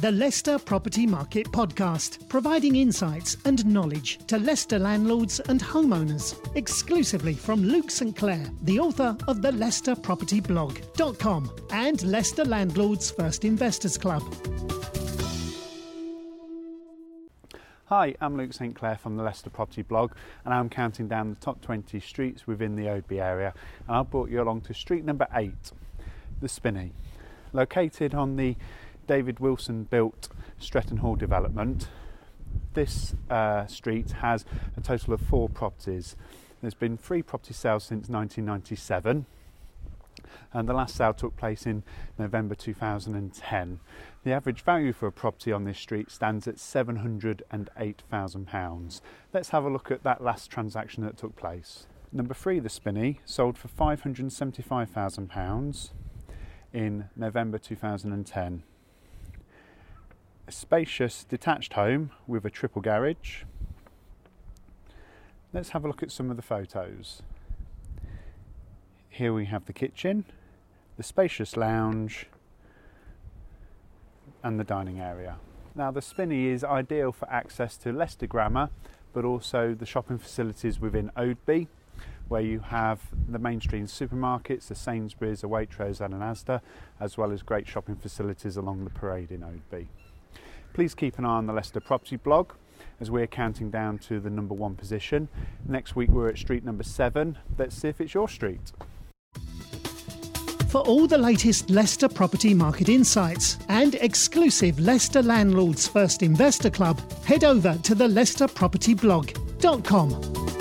the Leicester Property Market Podcast, providing insights and knowledge to Leicester landlords and homeowners, exclusively from Luke St Clair, the author of the Leicester Property Blog.com and Leicester Landlords First Investors Club. Hi, I'm Luke St Clair from the Leicester Property Blog, and I'm counting down the top 20 streets within the Oadby area. And I've brought you along to street number 8, the Spinney. Located on the David Wilson built Stretton Hall development, this uh, street has a total of four properties. There's been three property sales since 1997 and the last sale took place in November 2010. The average value for a property on this street stands at £708,000. Let's have a look at that last transaction that took place. Number three, the Spinney, sold for £575,000 in November 2010. A spacious detached home with a triple garage. Let's have a look at some of the photos. Here we have the kitchen, the spacious lounge, and the dining area. Now, the Spinney is ideal for access to Leicester Grammar, but also the shopping facilities within Oadby where you have the mainstream supermarkets, the Sainsbury's, a Waitrose and an Asda, as well as great shopping facilities along the parade in Oadby. Please keep an eye on the Leicester Property blog as we're counting down to the number one position. Next week we're at street number seven. Let's see if it's your street. For all the latest Leicester property market insights and exclusive Leicester Landlords First Investor Club, head over to the leicesterpropertyblog.com.